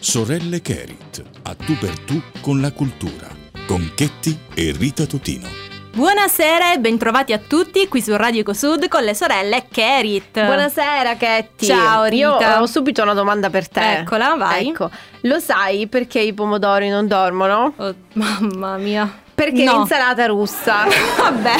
Sorelle Kerit, a tu per tu con la cultura, con Chetti e Rita Totino. Buonasera e bentrovati a tutti qui su Radio Ecosud con le sorelle Kerit. Buonasera Ketty. Ciao, Rita. Io ho subito una domanda per te. Eccola, vai. Ecco, lo sai perché i pomodori non dormono? Oh, mamma mia. Perché No. l'insalata russa. Vabbè,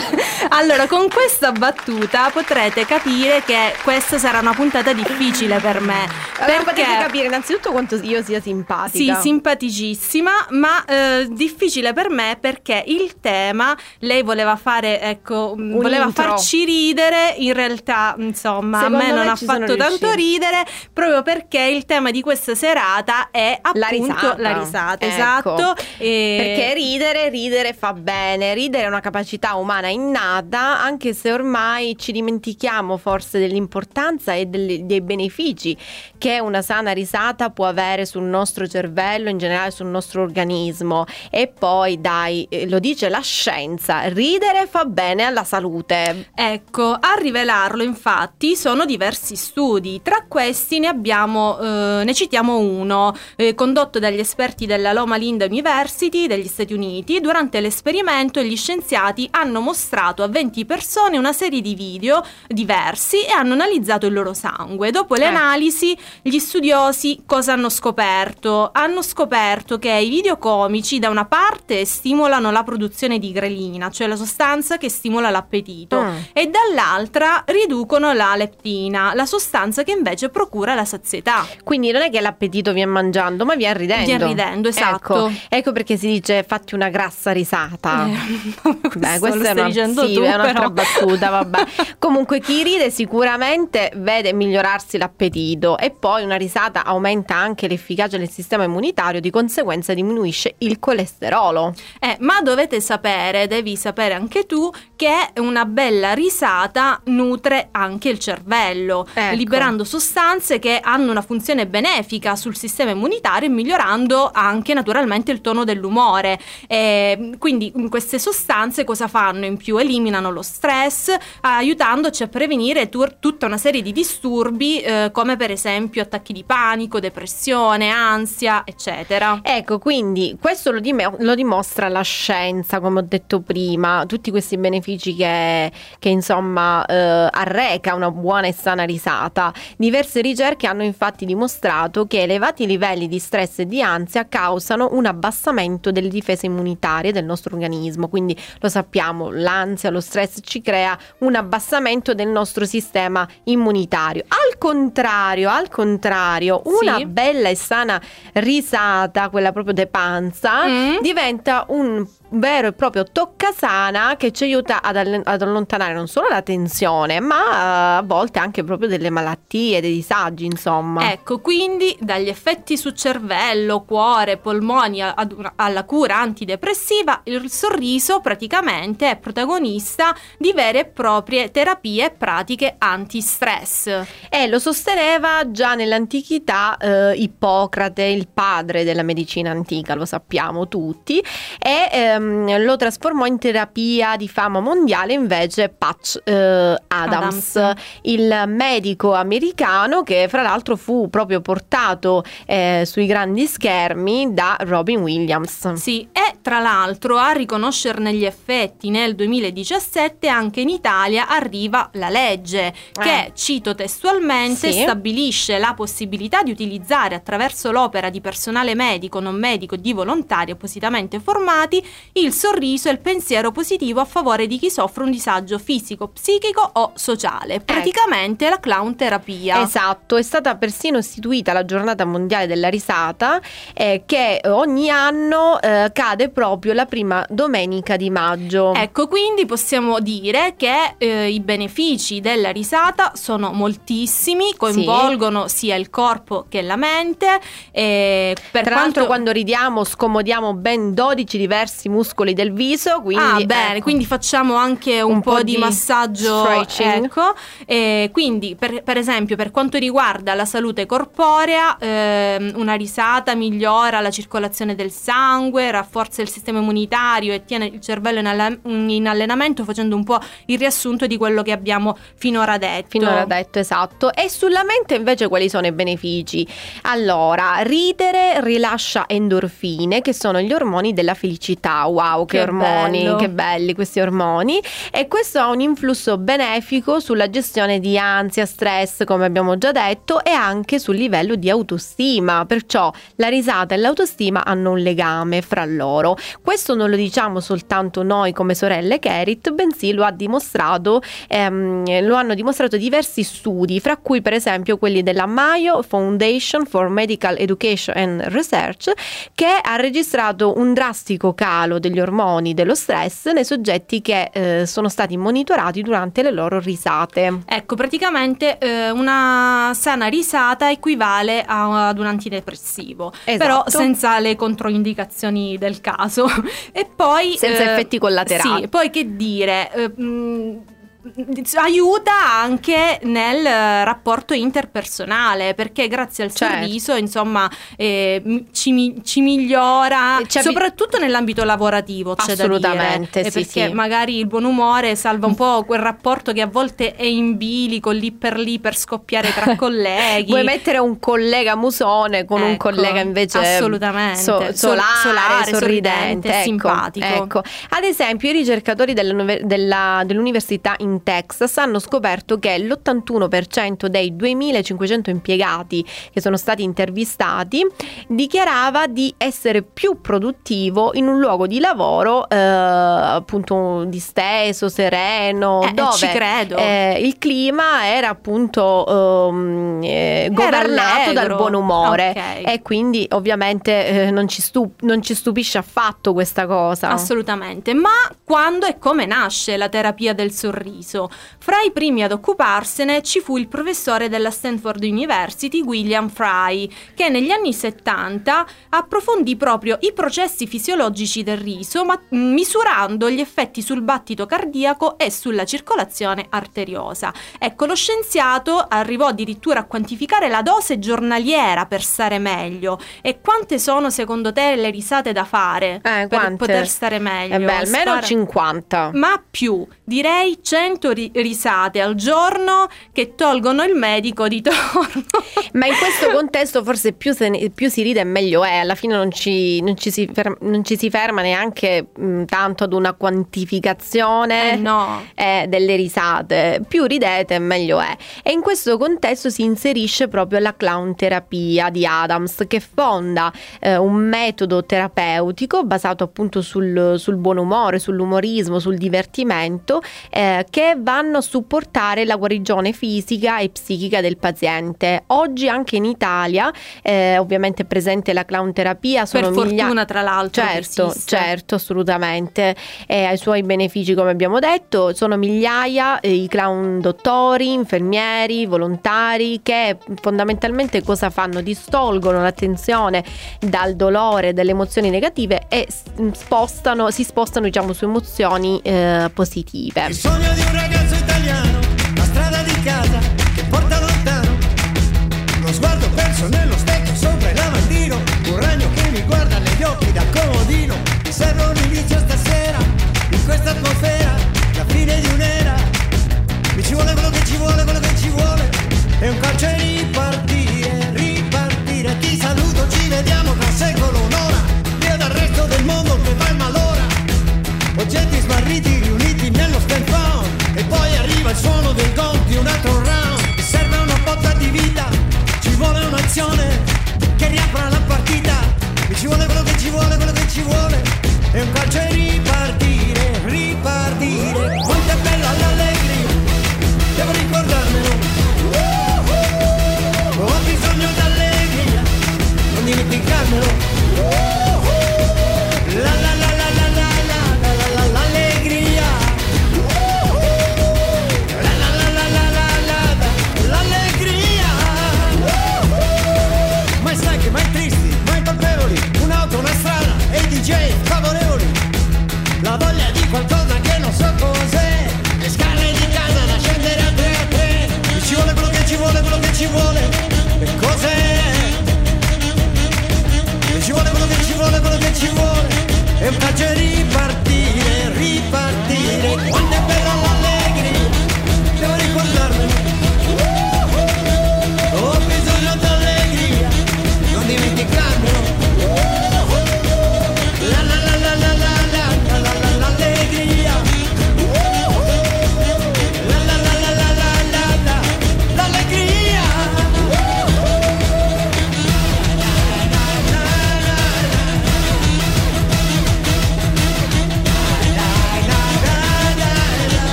allora con questa battuta potrete capire che questa sarà una puntata difficile per me. Allora perché potete capire innanzitutto quanto io sia Sì, simpatica. simpaticissima, ma eh, difficile per me perché il tema lei voleva fare, ecco, Un voleva intro. farci ridere, in realtà, insomma, Secondo a me non me ha fatto tanto ridere proprio perché il tema di questa serata è La appunto risata. la risata, Ecco. esatto. e- Perché ridere, ridere fa bene, ridere è una capacità umana innata, anche se ormai ci dimentichiamo forse dell'importanza e delle- dei benefici che una sana risata può avere sul nostro cervello, in generale sul nostro organismo. E poi, dai, eh, lo dice la scienza, ridere fa bene alla salute. Ecco, a rivelarlo infatti sono diversi studi, tra questi ne abbiamo, eh, ne citiamo uno, eh, condotto dagli esperti della Loma Linda University degli Stati Uniti. Durante l'esperimento gli scienziati hanno mostrato a 20 persone una serie di video diversi e hanno analizzato il loro sangue. Dopo le Eh. analisi gli studiosi cosa hanno scoperto? Hanno scoperto che i video comici da una parte stimolano la produzione di grelina, cioè la sostanza che stimola l'appetito, Mm. e dall'altra riducono la leptina, la sostanza che invece procura la sazietà. Quindi non è che l'appetito viene mangiando, ma viene ridendo. Viene ridendo, esatto. Ecco, ecco perché si dice fatti una grassa risata. Eh, Beh, questo è, una, sì, tu, è un'altra però. battuta, vabbè. Comunque chi ride sicuramente vede migliorarsi l'appetito e poi una risata aumenta anche l'efficacia del sistema immunitario, di conseguenza diminuisce il colesterolo. Eh, ma dovete sapere, devi sapere anche tu, che una bella risata nutre anche il cervello, Ecco. liberando sostanze che hanno una funzione benefica sul sistema immunitario e migliorando anche naturalmente il tono dell'umore. Eh, quindi queste sostanze cosa fanno in più? Eliminano lo stress, aiutandoci a prevenire tur- tutta una serie di disturbi eh, come per esempio attacchi di panico, depressione, ansia, eccetera. Ecco, quindi questo lo, dim- lo dimostra la scienza, come ho detto prima, tutti questi benefici che, che, insomma eh, arreca una buona e sana risata. Diverse ricerche hanno infatti dimostrato che elevati livelli di stress e di ansia causano un abbassamento delle difese immunitarie del nostro organismo, quindi lo sappiamo, l'ansia, lo stress ci crea un abbassamento del nostro sistema immunitario. Al contrario, al contrario, una Sì. bella e sana risata, quella proprio de panza, Mm. diventa un vero e proprio toccasana che ci aiuta ad, all- ad allontanare non solo la tensione, ma eh, a volte anche proprio delle malattie, dei disagi, insomma. Ecco, quindi dagli effetti su cervello, cuore, polmoni una- alla cura antidepressiva, il sorriso praticamente è protagonista di vere e proprie terapie e pratiche antistress. E lo sosteneva già nell'antichità eh, Ippocrate, il padre della medicina antica, lo sappiamo tutti, e ehm, lo trasformò in terapia di fama mondiale invece Patch eh, Adams, Adams. il medico americano che fra l'altro fu proprio portato eh, sui grandi schermi da Robin Williams. Sì, e tra l'altro a riconoscerne gli effetti nel 2017 anche in Italia arriva la legge che, Eh. cito testualmente, Sì. stabilisce la possibilità di utilizzare attraverso l'opera di personale medico, non medico e di volontari appositamente formati il sorriso e il pensiero positivo a favore di chi soffre un disagio fisico, psichico o sociale. Praticamente la clown terapia. Esatto, è stata persino istituita la giornata mondiale della risata eh, che ogni anno eh, cade proprio la prima domenica di maggio. Ecco, quindi possiamo dire che eh, i benefici della risata sono moltissimi, coinvolgono sia il corpo che la mente. E per Tra quanto... l'altro quando ridiamo scomodiamo ben 12 diversi muscoli del viso. Quindi, ah, bene, ecco. quindi facciamo anche un, Un po', po' di, massaggio. stretching. Ecco. E quindi, per, per esempio, per quanto riguarda la salute corporea, ehm, una risata migliora la circolazione del sangue, rafforza il sistema immunitario e tiene il cervello in, alle- in allenamento, facendo un po' il riassunto di quello che abbiamo finora detto. Finora detto, esatto. E sulla mente invece quali sono i benefici? Allora, ridere rilascia endorfine, che sono gli ormoni della felicità. Wow, che, Che ormoni, bello. che belli questi ormoni. E questo ha un influsso benefico sulla gestione di ansia, stress, come abbiamo già detto, e anche sul livello di autostima. Perciò la risata e l'autostima hanno un legame fra loro. Questo non lo diciamo soltanto noi come sorelle Kerit, bensì lo ha dimostrato ehm, lo hanno dimostrato diversi studi, fra cui per esempio quelli della Mayo Foundation for Medical Education and Research, che ha registrato un drastico calo degli ormoni dello stress nei soggetti che eh, sono stati monitorati durante le loro risate. Ecco, praticamente eh, una sana risata equivale a- ad un antidepressivo, però Esatto. senza le controindicazioni del caso. e poi Senza eh, effetti collaterali. Sì, poi che dire, eh, mh, aiuta anche nel eh, rapporto interpersonale perché grazie al Certo. sorriso insomma eh, ci, ci migliora ci avvi- soprattutto nell'ambito lavorativo Assolutamente, Eh, sì, perché sì. magari il buon umore salva un po' quel rapporto che a volte è in bilico lì per lì per scoppiare tra colleghi Vuoi mettere un collega musone con un Ecco, collega invece assolutamente. so- Sol- solare, solare, sorridente, sorridente, ecco, simpatico. Ecco. Ad esempio, i ricercatori dell'università in Texas hanno scoperto che l'81% dei 2500 impiegati che sono stati intervistati dichiarava di essere più produttivo in un luogo di lavoro eh, appunto disteso, sereno, Eh, dove ci credo. eh, il clima era appunto ehm, eh, governato dal allegro. buon umore Ok. e quindi ovviamente eh, non, ci stu- non ci stupisce affatto questa cosa. Assolutamente, ma quando e come nasce la terapia del sorriso? Fra i primi ad occuparsene ci fu il professore della Stanford University, William Fry, che negli anni 70 approfondì proprio i processi fisiologici del riso, ma mh, misurando gli effetti sul battito cardiaco e sulla circolazione arteriosa. Ecco, lo scienziato arrivò addirittura a quantificare la dose giornaliera per stare meglio. E quante sono secondo te le risate da fare Eh, per quante? poter stare meglio? Eh beh, almeno Spara- 50. ma più, direi 100 ri- risate al giorno che tolgono il medico di torno. Ma in questo contesto forse più, ne- più si ride meglio è, alla fine non ci, non ci si, fer- non ci si ferma neanche mh, tanto ad una quantificazione Eh no. eh, delle risate, più ridete meglio è. E in questo contesto si inserisce proprio la clown terapia di Adams che fonda eh, un metodo terapeutico basato appunto sul, sul buon umore, sull'umorismo, sul divertimento eh, che vanno a supportare la guarigione fisica e psichica del paziente. Oggi anche in Italia eh, ovviamente è presente la clown terapia, sono per miglia- fortuna, tra l'altro. che Certo, certo, assolutamente. E ha i suoi benefici, come abbiamo detto, sono migliaia eh, i clown dottori, infermieri, volontari che fondamentalmente cosa fanno? Distolgono l'attenzione dal dolore, dalle emozioni negative e spostano, si spostano diciamo su emozioni eh, positive. Il sogno di ragazzo italiano, la strada di casa che porta lontano. Uno sguardo perso nello specchio sopra il lavandino. Un ragno che mi guarda negli occhi da comodino. Mi serve un inizio stasera, in questa atmosfera, ci vuole è un calcio tragedy.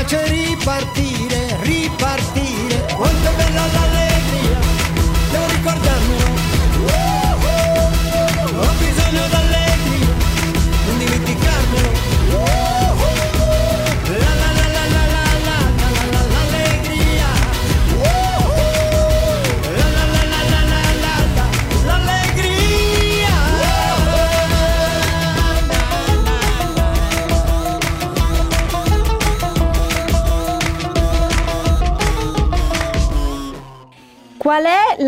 कचरी बरती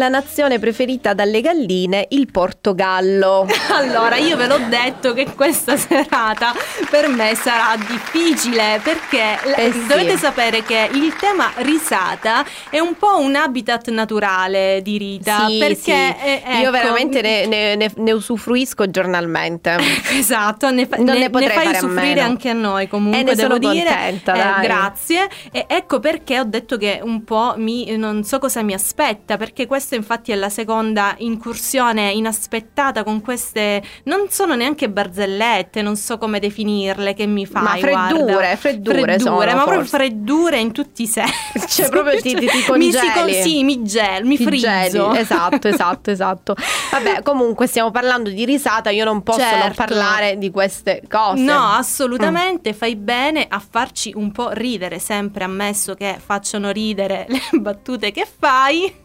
la nazione preferita dalle galline? Il Portogallo. Allora, io ve l'ho detto che questa serata per me sarà difficile perché Eh sì. dovete sapere che il tema risata è un po' un habitat naturale di Rita. Sì, perché sì. eh, Io ecco, veramente ne, ne- ne- ne usufruisco giornalmente. Esatto, ne, fa- Non ne- ne fai a meno. anche a noi comunque, E ne devo sono dire. contenta, Eh, grazie. E ecco perché ho detto che un po' mi, non so cosa mi aspetta, perché questa infatti è la seconda incursione inaspettata con queste, non sono neanche barzellette, non so come definirle, che mi fai. Ma freddure, guarda. freddure sono, ma proprio forse. freddure in tutti i sensi. Cioè, proprio ti- ti- ti mi si congeli. sì, mi gel, mi Ti geli. frizzo. Esatto, esatto, esatto. Vabbè, comunque stiamo parlando di risata, io non posso non Certo. parlare di queste cose. No, assolutamente fai bene a farci un po' ridere, sempre ammesso che facciano ridere le battute che fai.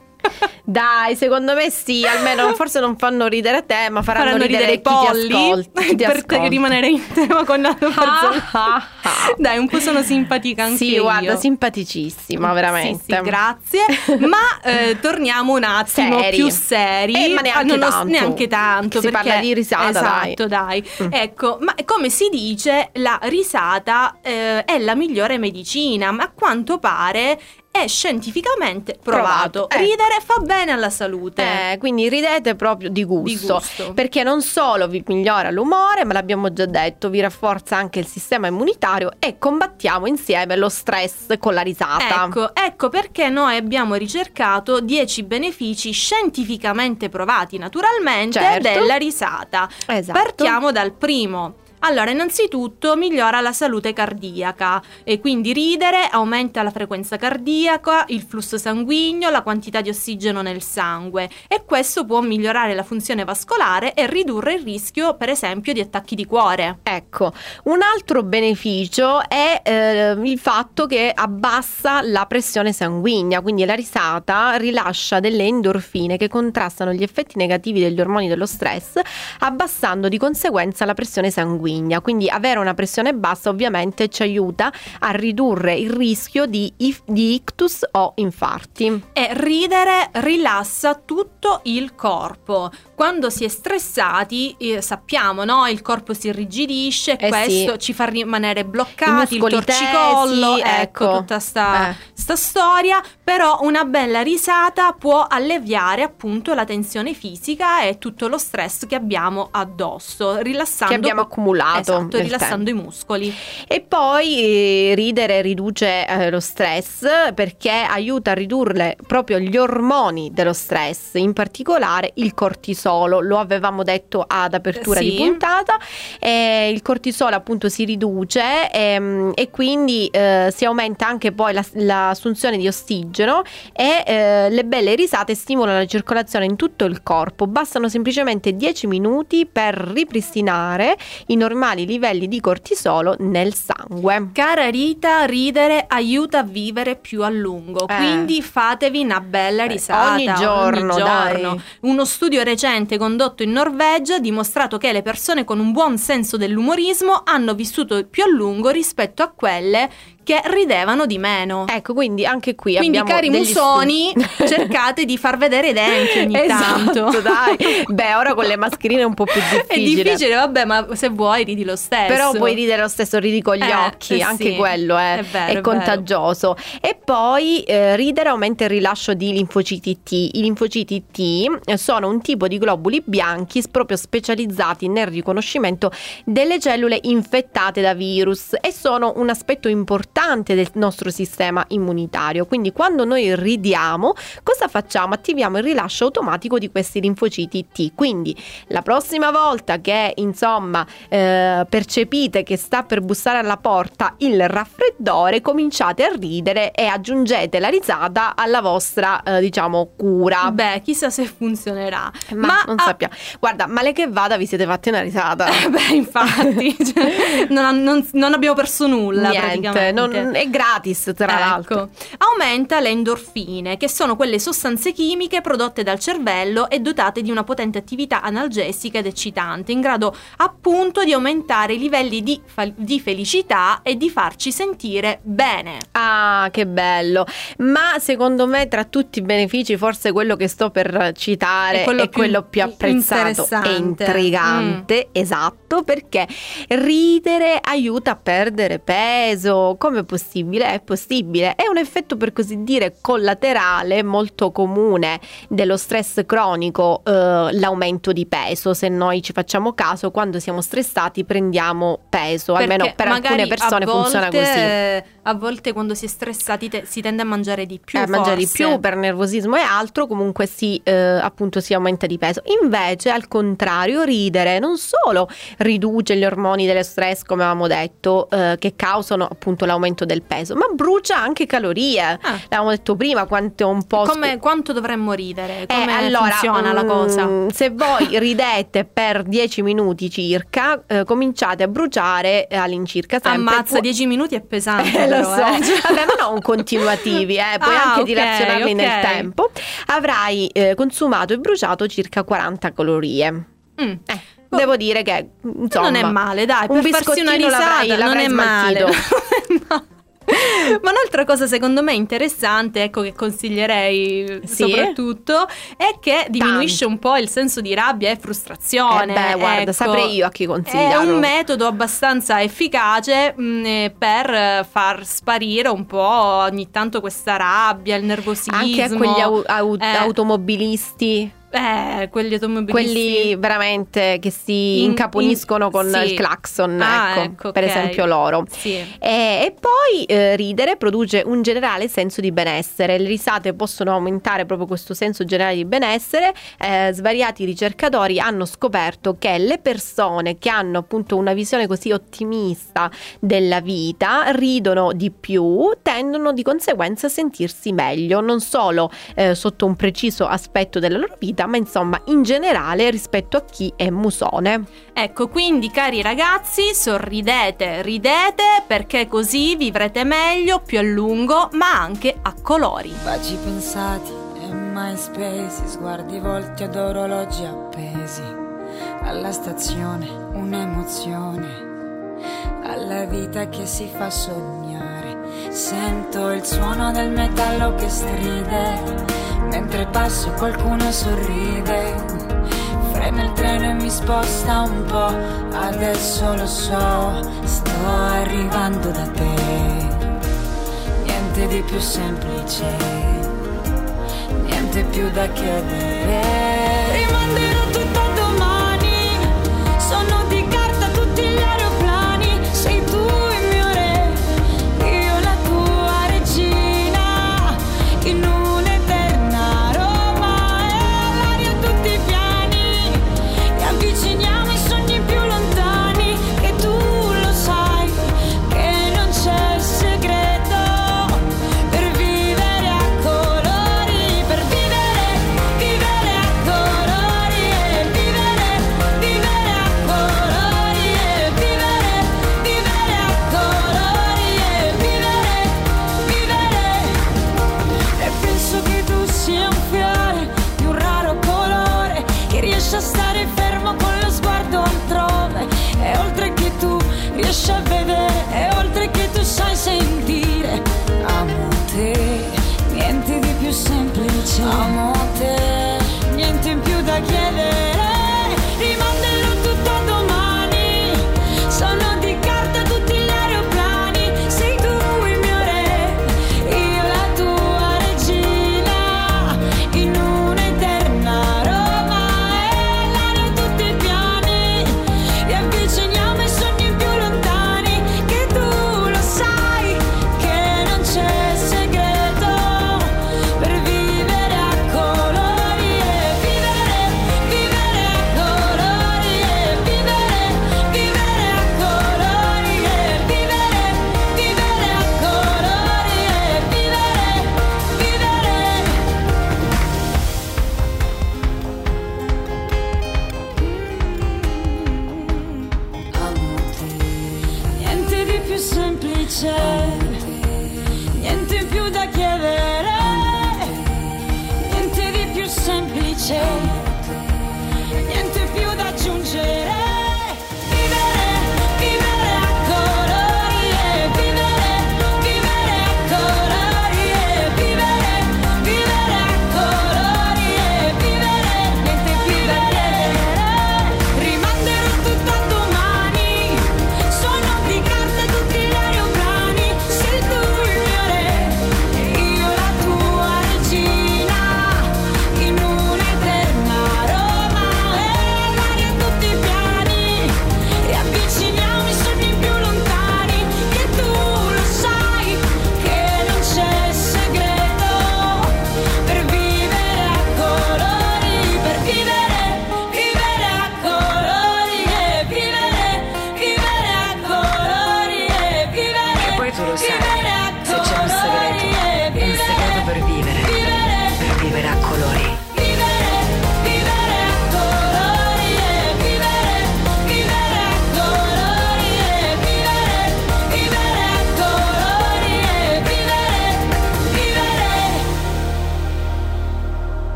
Dai, secondo me sì, almeno forse non fanno ridere te, ma faranno, Faranno ridere, i chi ti polli ascolta, chi ti per ascolta. rimanere in tema con la tua ah. Dai, un po' sono simpatica anche Sì, io. guarda, simpaticissima, veramente. Sì, sì, grazie. Ma eh, torniamo un attimo Seri. più seri. Eh, ma neanche Ah, tanto. neanche tanto. Si perché- parla di risata, dai. Esatto, dai. Mm. Ecco, ma come si dice, la risata eh, è la migliore medicina, ma a quanto pare è scientificamente provato. Provato, ecco. Ridere fa bene alla salute. Eh, quindi ridete proprio di gusto, Di gusto. perché non solo vi migliora l'umore, ma l'abbiamo già detto, vi rafforza anche il sistema immunitario e combattiamo insieme lo stress con la risata. Ecco, ecco perché noi abbiamo ricercato 10 benefici scientificamente provati naturalmente Certo. della risata. Esatto. Partiamo dal primo. Allora, innanzitutto migliora la salute cardiaca e quindi ridere aumenta la frequenza cardiaca, il flusso sanguigno, la quantità di ossigeno nel sangue e questo può migliorare la funzione vascolare e ridurre il rischio, per esempio, di attacchi di cuore. Ecco, un altro beneficio è eh, il fatto che abbassa la pressione sanguigna, quindi la risata rilascia delle endorfine che contrastano gli effetti negativi degli ormoni dello stress, abbassando di conseguenza la pressione sanguigna. Quindi avere una pressione bassa ovviamente ci aiuta a ridurre il rischio di, if- di ictus o infarti. E ridere rilassa tutto il corpo. Quando si è stressati, eh, sappiamo, no? Il corpo si irrigidisce, Eh questo sì. ci fa rimanere bloccati, il torcicollo, tesi, ecco, ecco. tutta sta, Eh. sta storia. Però una bella risata può alleviare appunto la tensione fisica e tutto lo stress che abbiamo addosso, rilassando Che abbiamo po- accumulato Esatto, rilassando i muscoli. E poi eh, ridere riduce eh, lo stress perché aiuta a ridurre proprio gli ormoni dello stress, in particolare il cortisolo, lo avevamo detto ad apertura Sì. di puntata, e il cortisolo appunto si riduce ehm, e quindi eh, si aumenta anche poi la- l'assunzione di ossigeno e eh, le belle risate stimolano la circolazione in tutto il corpo, bastano semplicemente 10 minuti per ripristinare i normali livelli di cortisolo nel sangue. Cara Rita, ridere aiuta a vivere più a lungo, Eh. quindi fatevi una bella Eh, risata ogni giorno, dai. Uno studio recente condotto in Norvegia ha dimostrato che le persone con un buon senso dell'umorismo hanno vissuto più a lungo rispetto a quelle che ridevano di meno. Ecco, quindi anche qui Quindi, abbiamo cari degli musoni, spunti. cercate di far vedere i denti ogni esatto, tanto. dai. Beh, ora con le mascherine è un po' più È difficile. difficile, vabbè, ma se vuoi ridi lo stesso. Però puoi ridere lo stesso, ridi con gli Eh, occhi, eh anche sì, quello è, è vero, è è contagioso. E poi eh, ridere aumenta il rilascio di linfociti T. I linfociti T eh, sono un tipo di globuli bianchi proprio specializzati nel riconoscimento delle cellule infettate da virus e sono un aspetto importante del nostro sistema immunitario. Quindi quando noi ridiamo, cosa facciamo? Attiviamo il rilascio automatico di questi linfociti T. Quindi la prossima volta che insomma eh, percepite che sta per bussare alla porta il raffreddore, cominciate a ridere e aggiungete la risata alla vostra eh, diciamo cura. Beh, chissà se funzionerà. ma, non ah, sappiamo. Guarda, male che vada, vi siete fatti una risata. eh, Beh, infatti, cioè, non, non- non abbiamo perso nulla Niente, praticamente. non- è gratis tra Ecco. l'altro. Aumenta le endorfine, che sono quelle sostanze chimiche prodotte dal cervello e dotate di una potente attività analgesica ed eccitante, in grado appunto di aumentare i livelli di, fa- di felicità e di farci sentire bene. Ah, che bello! Ma secondo me, tra tutti i benefici, forse quello che sto per citare È è quello quello, più più apprezzato e interessante. Mm. intrigante. Esatto, perché ridere aiuta a perdere peso. Come è possibile? È possibile. È un effetto, per così dire, collaterale molto comune dello stress cronico, eh, l'aumento di peso. Se noi ci facciamo caso, quando siamo stressati prendiamo peso, almeno Perché per magari alcune persone funziona così. A volte quando si è stressati te- si tende a mangiare di più. eh, mangiare di più per nervosismo e altro, comunque si, eh, appunto si aumenta di peso. Invece, al contrario, ridere non solo riduce gli ormoni dello stress, come avevamo detto, eh, che causano appunto l'aumento del peso, ma brucia anche calorie. Ah. L'avevamo detto prima, quanto è un po'... Come, quanto dovremmo ridere? Eh, Come allora, funziona la mm, cosa? Se voi ridete per 10 minuti circa, eh, cominciate a bruciare eh, all'incirca sempre. Ammazza, Può- 10 minuti è pesante. Lo so, eh. vabbè, ma non continuativi, eh, puoi Ah, anche ok, dilazionarli nel ok. tempo. Avrai eh, consumato e bruciato circa 40 calorie. Mm. Eh, devo dire che insomma, non è male, dai, un per farsi una risata l'avrai- non l'avrai è male. smaltito. Ma un'altra cosa secondo me interessante, ecco che consiglierei Sì? soprattutto, è che diminuisce un po' il senso di rabbia e frustrazione. Eh beh, guarda, ecco. saprei io a chi È consigliarlo. un metodo abbastanza efficace mh, eh, per far sparire un po' ogni tanto questa rabbia, il nervosismo. Anche a quegli au- au- Eh. automobilisti, Eh, quelli automobilisti. quelli veramente che si In- incaponiscono in- con sì. il clacson, Ah, ecco, ecco, per ok. esempio loro. Sì. E, e poi eh, ridere produce un generale senso di benessere. Le risate possono aumentare proprio questo senso generale di benessere. Eh, svariati ricercatori hanno scoperto che le persone che hanno appunto una visione così ottimista della vita ridono di più, tendono di conseguenza a sentirsi meglio, non solo eh, sotto un preciso aspetto della loro vita, ma insomma in generale rispetto a chi è musone. Ecco, quindi cari ragazzi, sorridete, ridete perché così vivrete meglio, più a lungo, ma anche a colori. Baci pensati e mai spesi, sguardi volti ad orologi appesi. Alla stazione un'emozione, alla vita che si fa sognare. Sento il suono del metallo che stride, mentre passo qualcuno sorride. Frena il treno e mi sposta un po', adesso lo so, sto arrivando da te. Niente di più semplice, niente più da chiedere.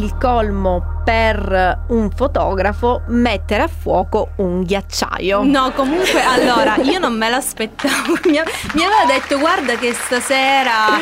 Il colmo per un fotografo mettere a fuoco un ghiacciaio? No, comunque, allora, io non me l'aspettavo. Mi, aveva detto, guarda che stasera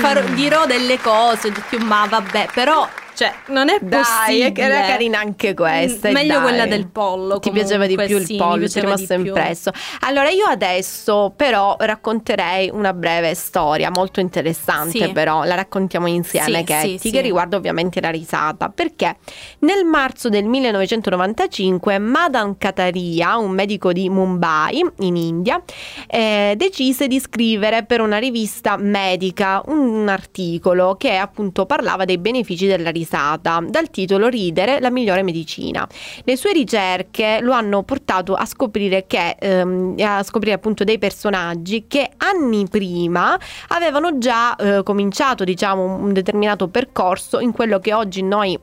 farò- dirò delle cose. Ho detto, ma vabbè, però, cioè, non è Dai, possibile. era carina anche questa. Mm, Meglio dai. quella del pollo. Ti piaceva di più il sì, mi pollo, ti è rimasto impresso. Allora, io adesso però racconterei una breve storia molto interessante, Sì. però la raccontiamo insieme, Sì, Ketty, sì, che riguarda ovviamente la risata. Perché nel marzo del 1995 Madan Kataria, un medico di Mumbai, in India, eh, decise di scrivere per una rivista medica un articolo che appunto parlava dei benefici della risata, dal titolo Ridere, la migliore medicina. Le sue ricerche lo hanno portato a scoprire che ehm, a scoprire appunto dei personaggi che anni prima avevano già eh, cominciato diciamo un determinato percorso in quello che oggi noi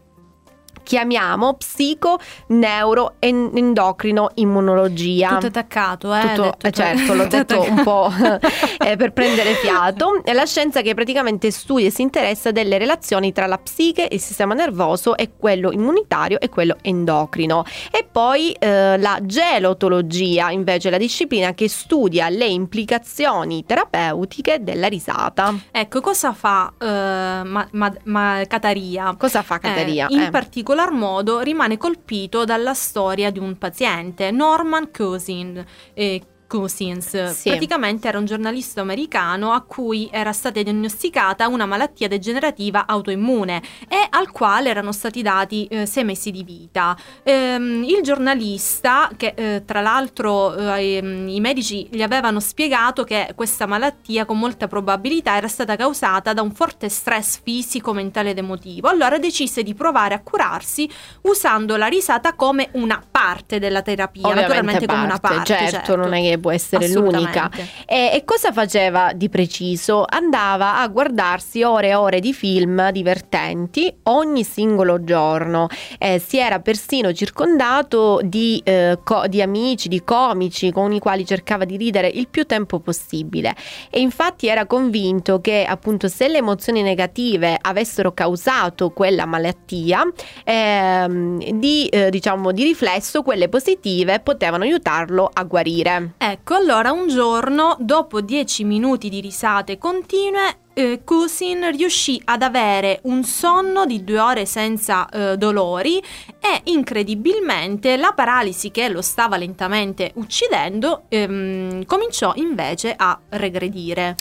chiamiamo psico neuro en- endocrino immunologia Tutto attaccato, eh. tutto, detto eh, certo, l'ho detto un po' eh, per prendere fiato. È la scienza che praticamente studia e si interessa delle relazioni tra la psiche, il sistema nervoso e quello immunitario e quello endocrino. E poi eh, la gelotologia, invece, la disciplina che studia le implicazioni terapeutiche della risata. Ecco, cosa fa eh, ma, ma- ma- Cataria? Cosa fa Eh, Cateria? in Eh. Particolar modo rimane colpito dalla storia di un paziente, Norman Cousin. eh, Cousins. Sì. Praticamente era un giornalista americano a cui era stata diagnosticata una malattia degenerativa autoimmune e al quale erano stati dati eh, sei mesi di vita. Ehm, il giornalista, che eh, tra l'altro eh, ehm, i medici gli avevano spiegato che questa malattia con molta probabilità era stata causata da un forte stress fisico, mentale ed emotivo, allora decise di provare a curarsi usando la risata come una parte della terapia, Ovviamente naturalmente come una parte. certo, non è che può essere l'unica. E, e cosa faceva di preciso? Andava a guardarsi ore e ore di film divertenti ogni singolo giorno. Eh, si era persino circondato di, eh, co- di amici, di comici con i quali cercava di ridere il più tempo possibile. E infatti era convinto che appunto se le emozioni negative avessero causato quella malattia, ehm, di, eh, diciamo, di riflesso quelle positive potevano aiutarlo a guarire. Ecco, allora un giorno, dopo 10 minuti di risate continue, eh, Cousin riuscì ad avere un sonno di due ore senza eh, dolori e incredibilmente la paralisi che lo stava lentamente uccidendo ehm, cominciò invece a regredire.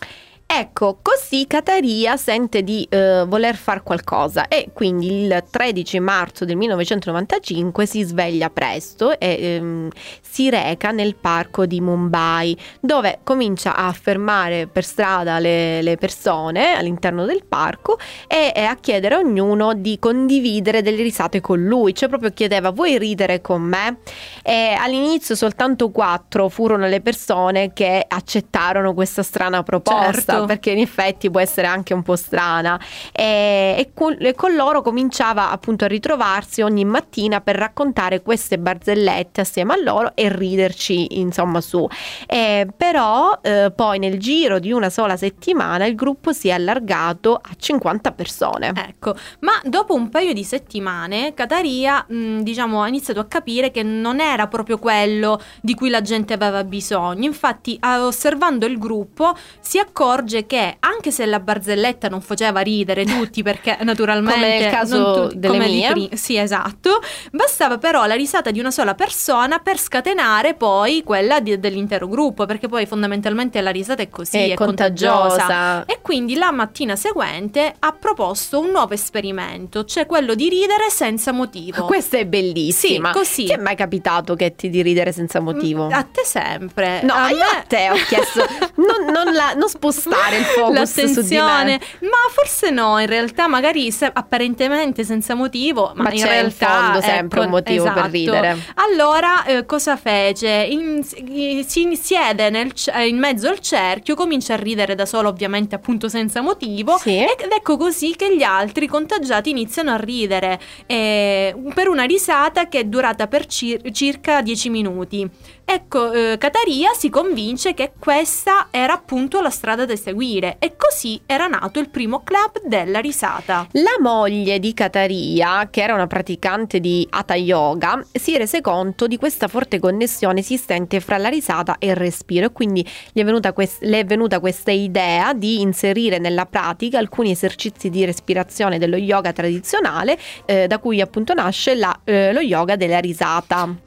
Ecco, così Cataria sente di eh, voler fare qualcosa e quindi il 13 marzo del 1995 si sveglia presto e ehm, si reca nel parco di Mumbai dove comincia a fermare per strada le, le persone all'interno del parco e, e a chiedere a ognuno di condividere delle risate con lui, cioè proprio chiedeva vuoi ridere con me? E all'inizio soltanto quattro furono le persone che accettarono questa strana proposta Certo. Perché in effetti può essere anche un po' strana. E, e con, e con loro cominciava appunto a ritrovarsi ogni mattina per raccontare queste barzellette assieme a loro e riderci insomma su. Eh, però eh, poi nel giro di una sola settimana il gruppo si è allargato a 50 persone. Ecco, ma dopo un paio di settimane Cataria, mh, diciamo, ha iniziato a capire che non era proprio quello di cui la gente aveva bisogno. Infatti, osservando il gruppo, si accorge che anche se la barzelletta non faceva ridere tutti, perché naturalmente Come nel caso tutti- delle mie. pri- sì, esatto. Bastava però la risata di una sola persona per scatenare poi quella di- dell'intero gruppo, perché poi fondamentalmente la risata è così, è è contagiosa. contagiosa E quindi la mattina seguente ha proposto un nuovo esperimento, cioè quello di ridere senza motivo. questa è bellissima Sì, così. ti è mai capitato che ti di ridere senza motivo? A te sempre. No, a io a te ho chiesto non, non la- non spostare il focus su di me. ma forse no, in realtà magari se- apparentemente senza motivo, ma, Ma in in realtà fondo sempre ecco, un motivo per esatto. ridere. Allora, eh, cosa fece? In- si siede nel eh, in mezzo al cerchio, comincia a ridere da solo, ovviamente appunto senza motivo, Sì. ed ecco così che gli altri contagiati iniziano a ridere eh, per una risata che è durata per cir- circa 10 minuti. Ecco, eh, Cataria si convince che questa era appunto la strada da seguire e così era nato il primo club della risata. La moglie di Cataria, che era una praticante di Hatha Yoga, si rese conto di questa forte connessione esistente fra la risata e il respiro e quindi gli è venuta, quest- le è venuta questa idea di inserire nella pratica alcuni esercizi di respirazione dello yoga tradizionale, eh, da cui appunto nasce la- eh, lo yoga della risata.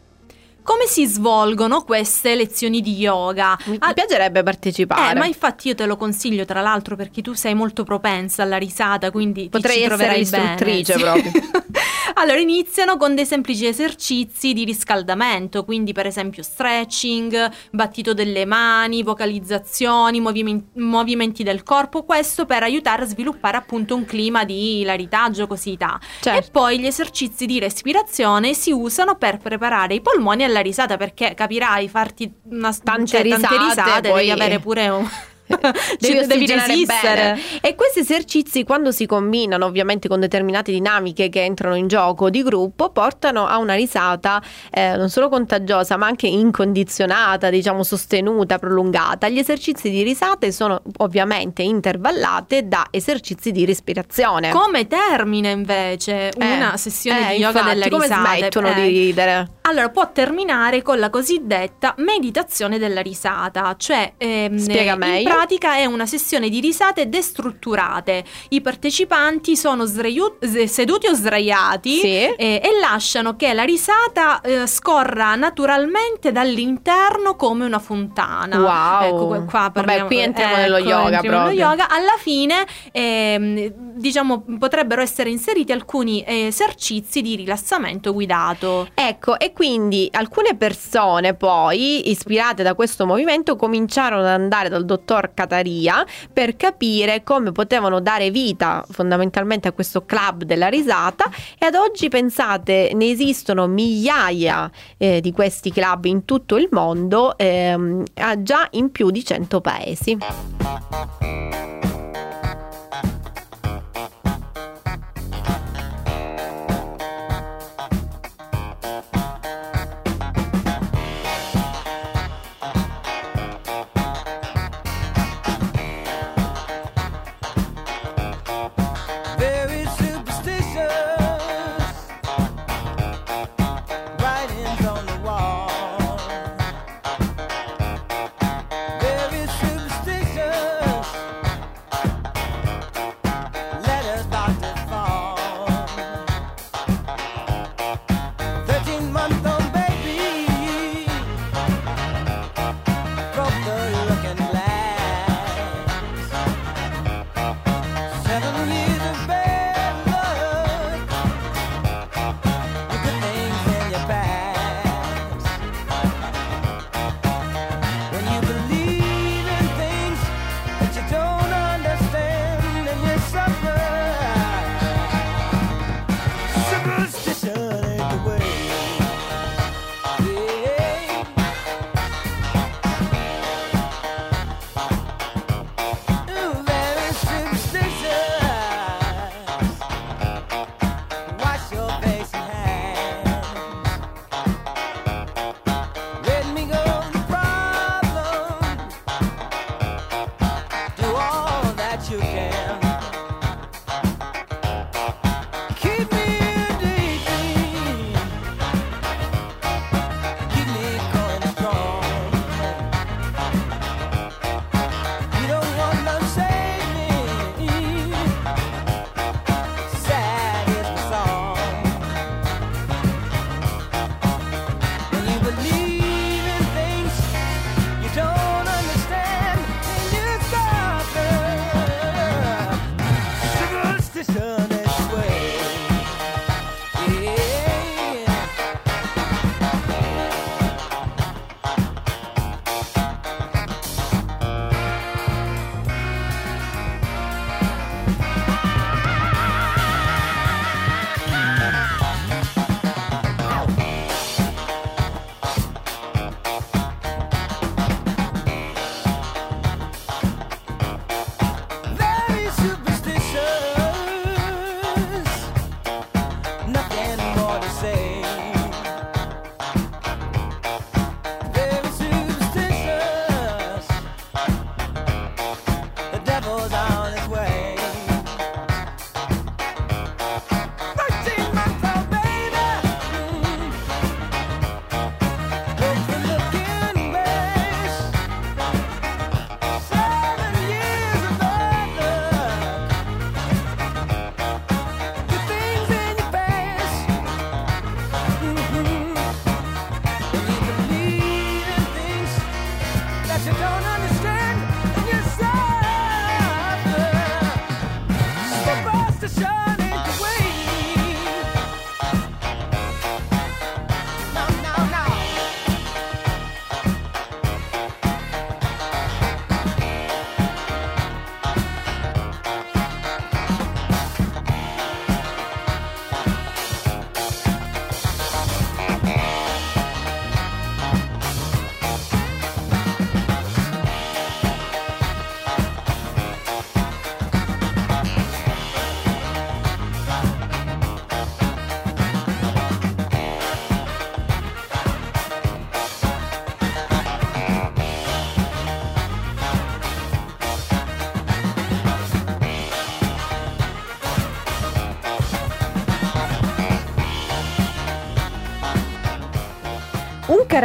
Come si svolgono queste lezioni di yoga? Mi Al- piacerebbe partecipare. Eh, ma infatti io te lo consiglio tra l'altro perché tu sei molto propensa alla risata, quindi ti Potrei ci essere troverai bene. proprio. allora iniziano con dei semplici esercizi di riscaldamento, quindi per esempio stretching, battito delle mani, vocalizzazioni, movimi- movimenti del corpo, questo per aiutare a sviluppare appunto un clima di hilarità, giocosità. Certo. E poi gli esercizi di respirazione si usano per preparare i polmoni alla risata perché capirai farti una, Tante cioè, tante risate, risate poi- devi avere pure un... Devi, devi resistere. E questi esercizi, quando si combinano ovviamente con determinate dinamiche che entrano in gioco di gruppo, portano a una risata eh, non solo contagiosa, ma anche incondizionata, diciamo sostenuta, prolungata. Gli esercizi di risate sono ovviamente intervallate da esercizi di respirazione. Come termina invece una Eh, sessione eh, di yoga infatti, della come risata? smettono Eh, di ridere? Allora, può terminare con la cosiddetta meditazione della risata, cioè ehm, Spiega meglio. Pratica è una sessione di risate destrutturate. I partecipanti sono sdraiu- s- seduti o sdraiati Sì. eh, e lasciano che la risata eh, scorra naturalmente dall'interno come una fontana. Wow. Ecco, qua Vabbè, parliamo- qui entriamo nello yoga entriamo nello proprio. yoga. Alla fine, ehm, diciamo, potrebbero essere inseriti alcuni esercizi di rilassamento guidato. Ecco, e quindi alcune persone poi, ispirate da questo movimento, cominciarono ad andare dal dottor Cataria per capire come potevano dare vita fondamentalmente a questo club della risata e ad oggi pensate ne esistono migliaia eh, di questi club in tutto il mondo, ehm, già in più di 100 paesi.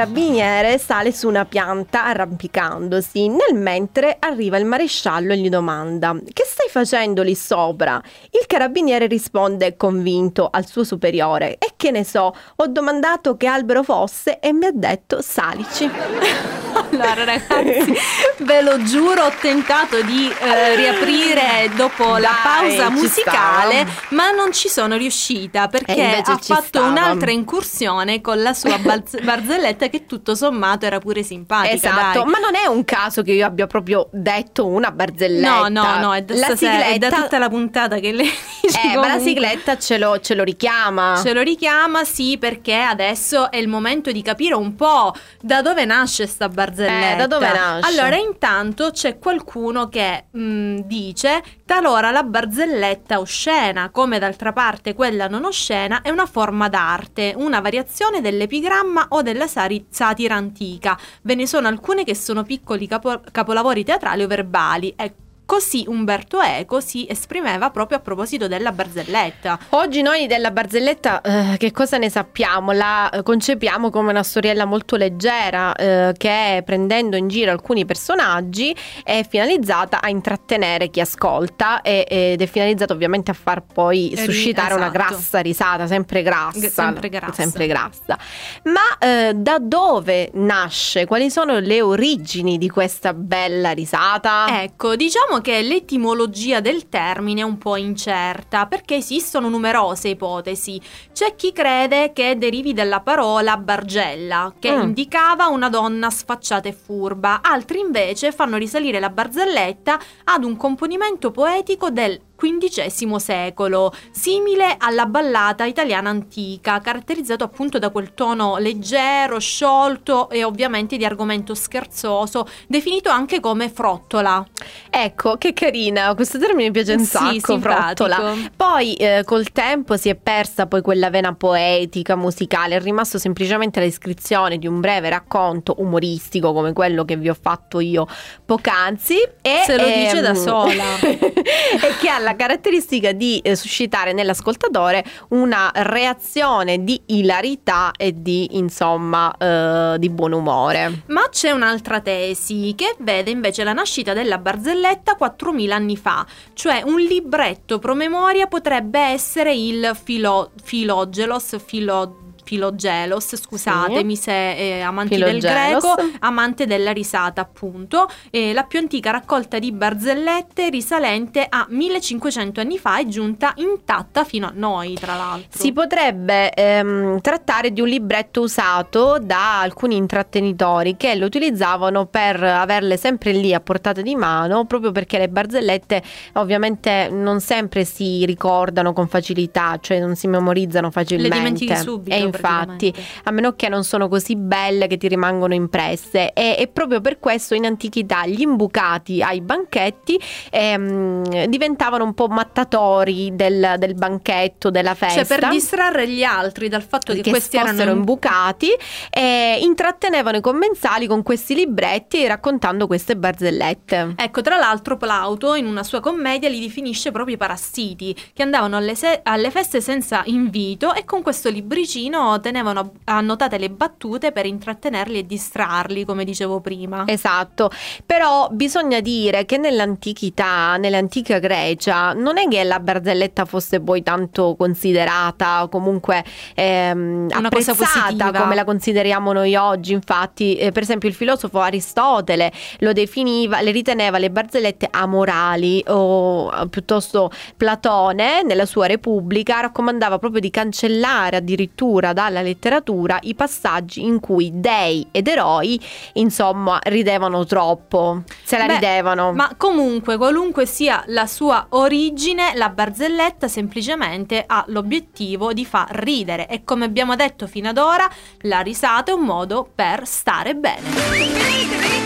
Carabiniere sale su una pianta arrampicandosi, nel mentre arriva il maresciallo e gli domanda Che stai facendo lì sopra? Il carabiniere risponde convinto al suo superiore E che ne so, ho domandato che albero fosse e mi ha detto salici Allora ragazzi, ve lo giuro, ho tentato di eh, riaprire dopo la Dai, pausa ci musicale, ma non ci sono riuscita perché E invece ha fatto stava. un'altra incursione con la sua balz- barzelletta che tutto sommato era pure simpatica. Esatto, dai. ma non è un caso che io abbia proprio detto una barzelletta No, no, no, è da, la stasera, è da sigletta, tutta la puntata che lei dice eh, ma la comunque. sigletta ce lo, ce lo richiama Ce lo richiama, sì, perché adesso è il momento di capire un po' da dove nasce sta barzelletta. Eh, da dove nasce? Allora, intanto c'è qualcuno che mh, dice talora la barzelletta oscena, come d'altra parte quella non oscena, è una forma d'arte, una variazione dell'epigramma o della satira antica. Ve ne sono alcune che sono piccoli capo- capolavori teatrali o verbali. E così Umberto Eco si esprimeva proprio a proposito della barzelletta. Oggi noi della barzelletta eh, che cosa ne sappiamo? La eh, concepiamo come una storiella molto leggera eh, che prendendo in giro alcuni personaggi è finalizzata a intrattenere chi ascolta e- ed è finalizzata ovviamente a far poi Eh, suscitare una esatto. grassa risata, sempre grassa. G- sempre grassa. sempre grassa. Ma eh, da dove nasce? Quali sono le origini di questa bella risata? Ecco, diciamo che l'etimologia del termine è un po' incerta perché esistono numerose ipotesi. C'è chi crede che derivi dalla parola bargella, che Mm. indicava una donna sfacciata e furba, altri invece fanno risalire la barzelletta ad un componimento poetico del XV secolo, simile alla ballata italiana antica, caratterizzato appunto da quel tono leggero, sciolto e ovviamente di argomento scherzoso, definito anche come frottola. Ecco, che carina, questo termine mi piace un Sì, sacco, simpatico. frottola. Poi eh, col tempo si è persa poi quella vena poetica, musicale, è rimasto semplicemente la descrizione di un breve racconto umoristico come quello che vi ho fatto io poc'anzi e Se lo dice da ehm, sola. e che ha la caratteristica di eh, suscitare nell'ascoltatore una reazione di ilarità e di insomma eh, di buon umore. Ma c'è un'altra tesi che vede invece la nascita della barzelletta 4000 anni fa, cioè un libretto promemoria potrebbe essere il filo, filogelos, filo, filogelos, scusatemi se eh, amanti del Filogelos. greco, amante della risata appunto, eh, la più antica raccolta di barzellette risalente a 1500 anni fa è giunta intatta fino a noi tra l'altro. Si potrebbe ehm, trattare di un libretto usato da alcuni intrattenitori che lo utilizzavano per averle sempre lì a portata di mano, proprio perché le barzellette ovviamente non sempre si ricordano con facilità, cioè non si memorizzano facilmente. Le dimentichi subito. E infatti, praticamente. a meno che non sono così belle che ti rimangono impresse. E, e proprio per questo in antichità gli imbucati ai banchetti ehm, diventavano un po' mattatori del, del banchetto, della festa. Cioè per distrarre gli altri dal fatto che, che questi fossero erano imbucati e intrattenevano i commensali con questi libretti raccontando queste barzellette. Ecco, tra l'altro Plauto in una sua commedia li definisce proprio i parassiti, che andavano alle, se- alle feste senza invito e con questo libricino tenevano annotate le battute per intrattenerli e distrarli, come dicevo prima. Esatto, però bisogna dire che nell'antichità, nell'antica Grecia, non è che la barzelletta fosse poi tanto considerata o comunque ehm, Una apprezzata come la consideriamo noi oggi. Infatti, eh, per esempio, il filosofo Aristotele lo definiva, le riteneva le barzellette amorali o eh, piuttosto Platone nella sua Repubblica raccomandava proprio di cancellare addirittura dalla letteratura i passaggi in cui dei ed eroi insomma ridevano troppo, se la Beh, ridevano. Ma comunque, qualunque sia la sua origine, la barzelletta semplicemente ha l'obiettivo di far ridere e come abbiamo detto fino ad ora, la risata è un modo per stare bene.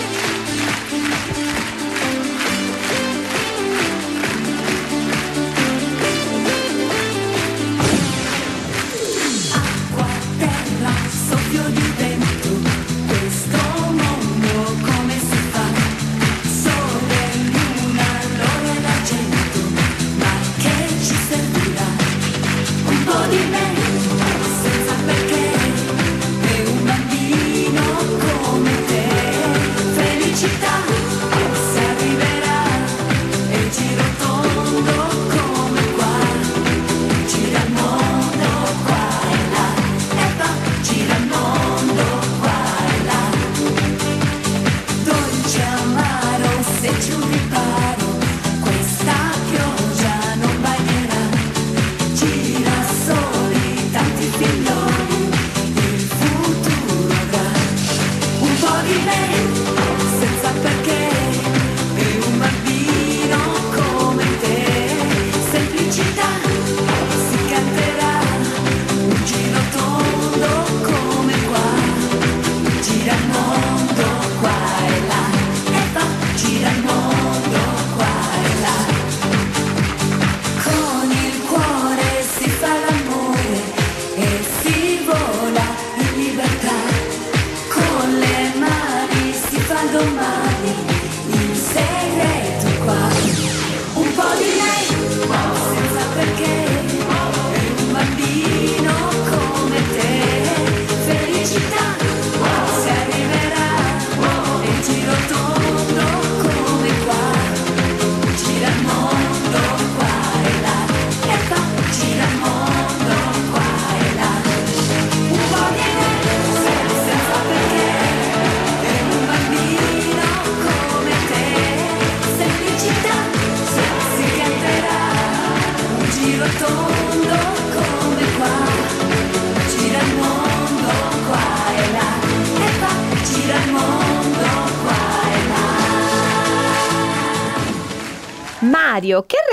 Felicità,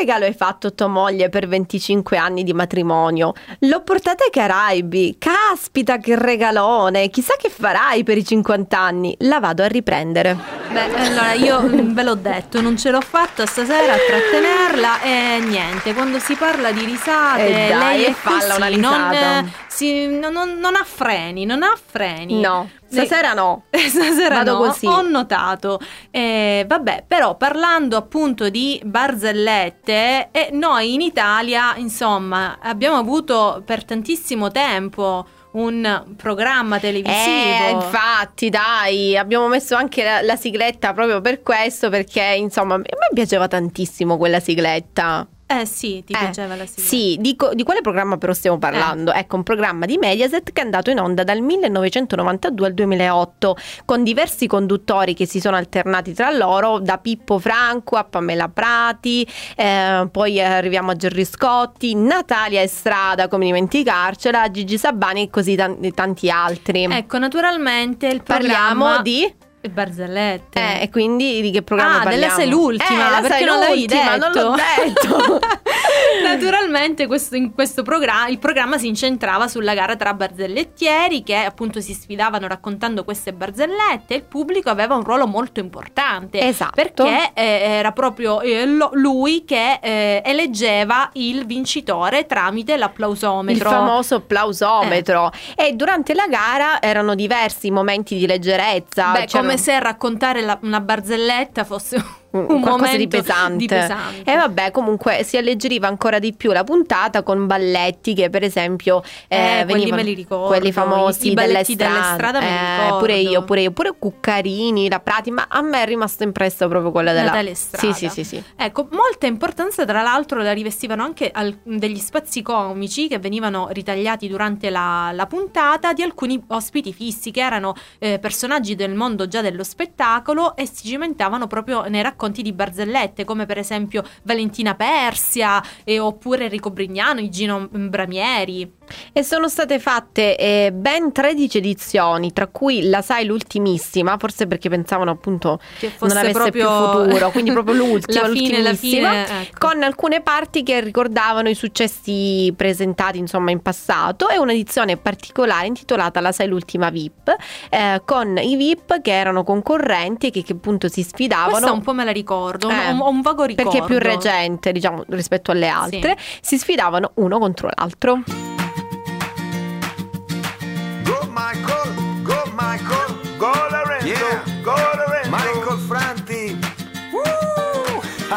regalo hai fatto tua moglie per 25 anni di matrimonio? L'ho portata ai Caraibi. Caspita, che regalone! Chissà che farai per i 50 anni. La vado a riprendere. Beh, allora io mm, ve l'ho detto, non ce l'ho fatta stasera a trattenerla e niente, quando si parla di risate, Eh dai, lei è falla una così, non, risata. eh, si- non- non- non ha freni, non ha freni. No, stasera no. Stasera Vado no, così. ho notato. Eh, vabbè, però parlando appunto di barzellette, eh, noi in Italia, insomma, abbiamo avuto per tantissimo tempo un programma televisivo. Eh, infatti, dai, abbiamo messo anche la, la sigletta proprio per questo, perché insomma, a me piaceva tantissimo quella sigletta. Eh sì, ti Eh, piaceva la sigla? Sì, dico, di quale programma però stiamo parlando? Ecco, un programma di Mediaset che è andato in onda dal 1992 al 2008 con diversi conduttori che si sono alternati tra loro, da Pippo Franco a Pamela Prati, eh, poi arriviamo a Gerry Scotti, Natalia Estrada, come dimenticarcela, Gigi Sabani e così tan- tanti altri. Ecco, naturalmente il Parliamo programma di... Le barzellette. Eh, e quindi di che programma ah, parliamo? della sei l'ultima, Eh, la perché non l'avevi detto. non l'ho detto. Naturalmente questo, in questo programma il programma si incentrava sulla gara tra barzellettieri che appunto si sfidavano raccontando queste barzellette il pubblico aveva un ruolo molto importante Esatto. perché eh, era proprio eh, lo- lui che eh, eleggeva il vincitore tramite Il l'applausometro. famoso applausometro. E durante la gara erano diversi momenti di leggerezza. Beh, come se raccontare la- una barzelletta fosse un, qualcosa di pesante. di pesante. E vabbè, comunque si alleggeriva ancora di più la puntata con balletti che per esempio Eh, quelli venivano- me li ricordo, quelli famosi i delle strade. Eh, pure io, pure io, pure Cuccarini, la Prati, ma a me è rimasto impresso proprio quella della Natale Strada. Sì, sì, sì, sì. Ecco, molta importanza tra l'altro la rivestivano anche al- degli spazi comici che venivano ritagliati durante la, la puntata di alcuni ospiti fissi che erano eh, personaggi del mondo già dello spettacolo e si cimentavano proprio nei racconti di barzellette come per esempio Valentina Persia e, oppure Enrico Brignano, i Gino Bramieri. E sono state fatte eh, ben 13 edizioni, tra cui la sai l'ultimissima, forse perché pensavano appunto Che fosse non avesse proprio più futuro, quindi proprio l'ultima, la fine, la l'ultimissima, fine, ecco. con alcune parti che ricordavano i successi presentati insomma in passato e un'edizione particolare intitolata La sai l'ultima VIP, eh, con i VIP che erano concorrenti e che, che appunto si sfidavano. Questa un po' me la ricordo, Eh, ho un vago ricordo. perché è più recente, diciamo, rispetto alle altre, si sfidavano uno contro l'altro.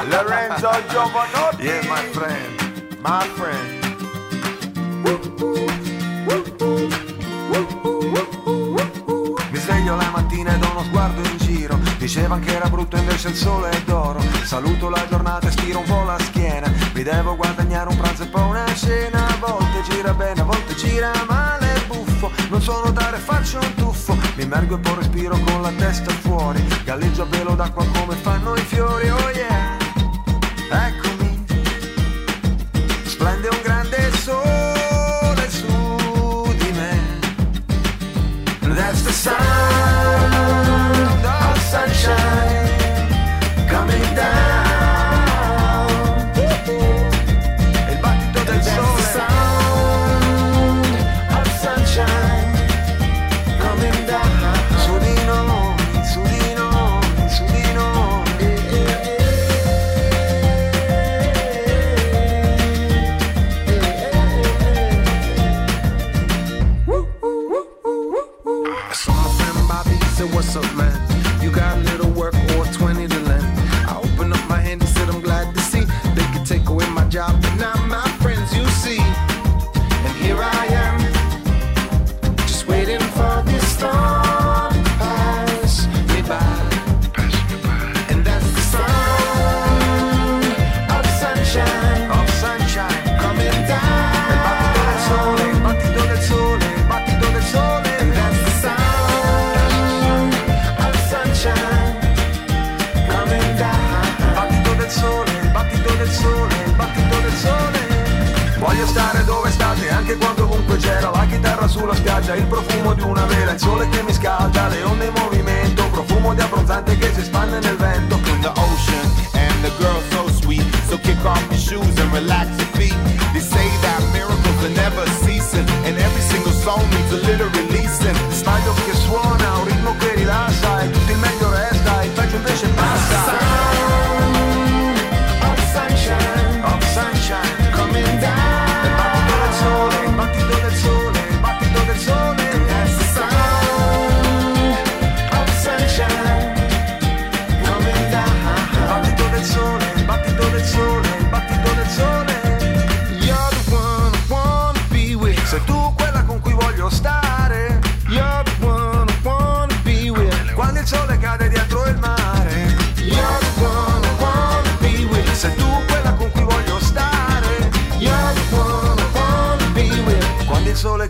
Lorenzo Giovanotti. Yeah, my friend, my friend. Mi sveglio la mattina e do uno sguardo in giro. Dicevano che era brutto invece il sole è d'oro. Saluto la giornata e stiro un po' la schiena. Mi devo guadagnare un pranzo e poi una cena. A volte gira bene, a volte gira male buffo. Non so nuotare faccio un tuffo. Mi immergo e poi respiro con la testa fuori. Galleggio a velo d'acqua come fanno i fiori Oh yeah, eccomi Splende un grande abbronzante che si spande nel vento. in the ocean and the girl so sweet. So kick off your shoes and relax your feet. They say that miracles are never ceasing, and every single song needs a little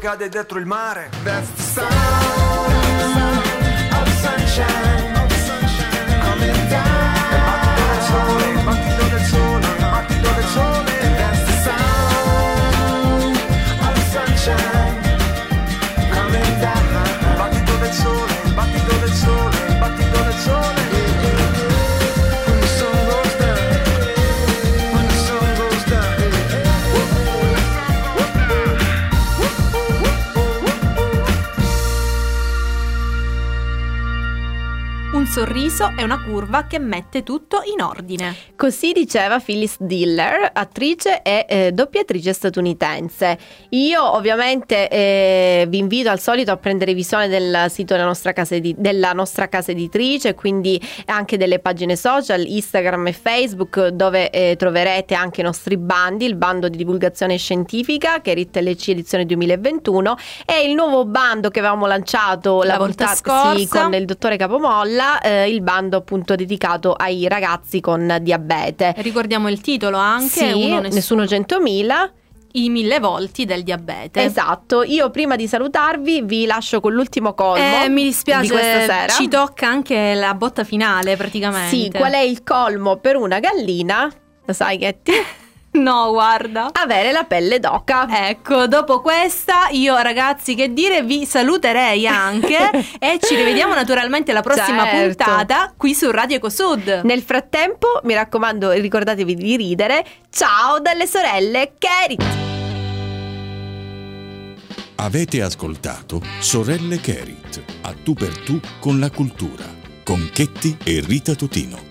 cade dietro il mare. That's the sound of sunshine. Coming down. Il del sole, il battito del sole, il battito del sole. That's the sound of sunshine. Coming down. Sorriso è una curva che mette tutto in ordine. Così diceva Phyllis Diller, attrice e eh, doppiatrice statunitense. Io ovviamente eh, vi invito al solito a prendere visione del sito della nostra casa, edi- della nostra casa editrice, quindi anche delle pagine social, Instagram e Facebook, dove eh, troverete anche i nostri bandi, il bando di divulgazione scientifica che è RITLC edizione 2021 e il nuovo bando che avevamo lanciato la, La volta puntata- sì, scorsa. con il dottore Capomolla, eh, il bando appunto dedicato ai ragazzi con diabete. Ricordiamo il titolo anche, Sì, uno nessuno 100.000. i mille volti del diabete. Esatto, io prima di salutarvi vi lascio con l'ultimo colmo Eh, mi dispiace, di questa sera. ci tocca anche la botta finale praticamente. Sì, qual è il colmo per una gallina? Lo sai Getty? No, guarda. Avere la pelle d'oca. Ecco, dopo questa io ragazzi che dire vi saluterei anche e ci rivediamo naturalmente la prossima Certo. puntata qui su Radio Ecosud. Nel frattempo, mi raccomando, ricordatevi di ridere. Ciao dalle sorelle Kerit. Avete ascoltato Sorelle Kerit, a tu per tu con la cultura, con Chetti e Rita Totino.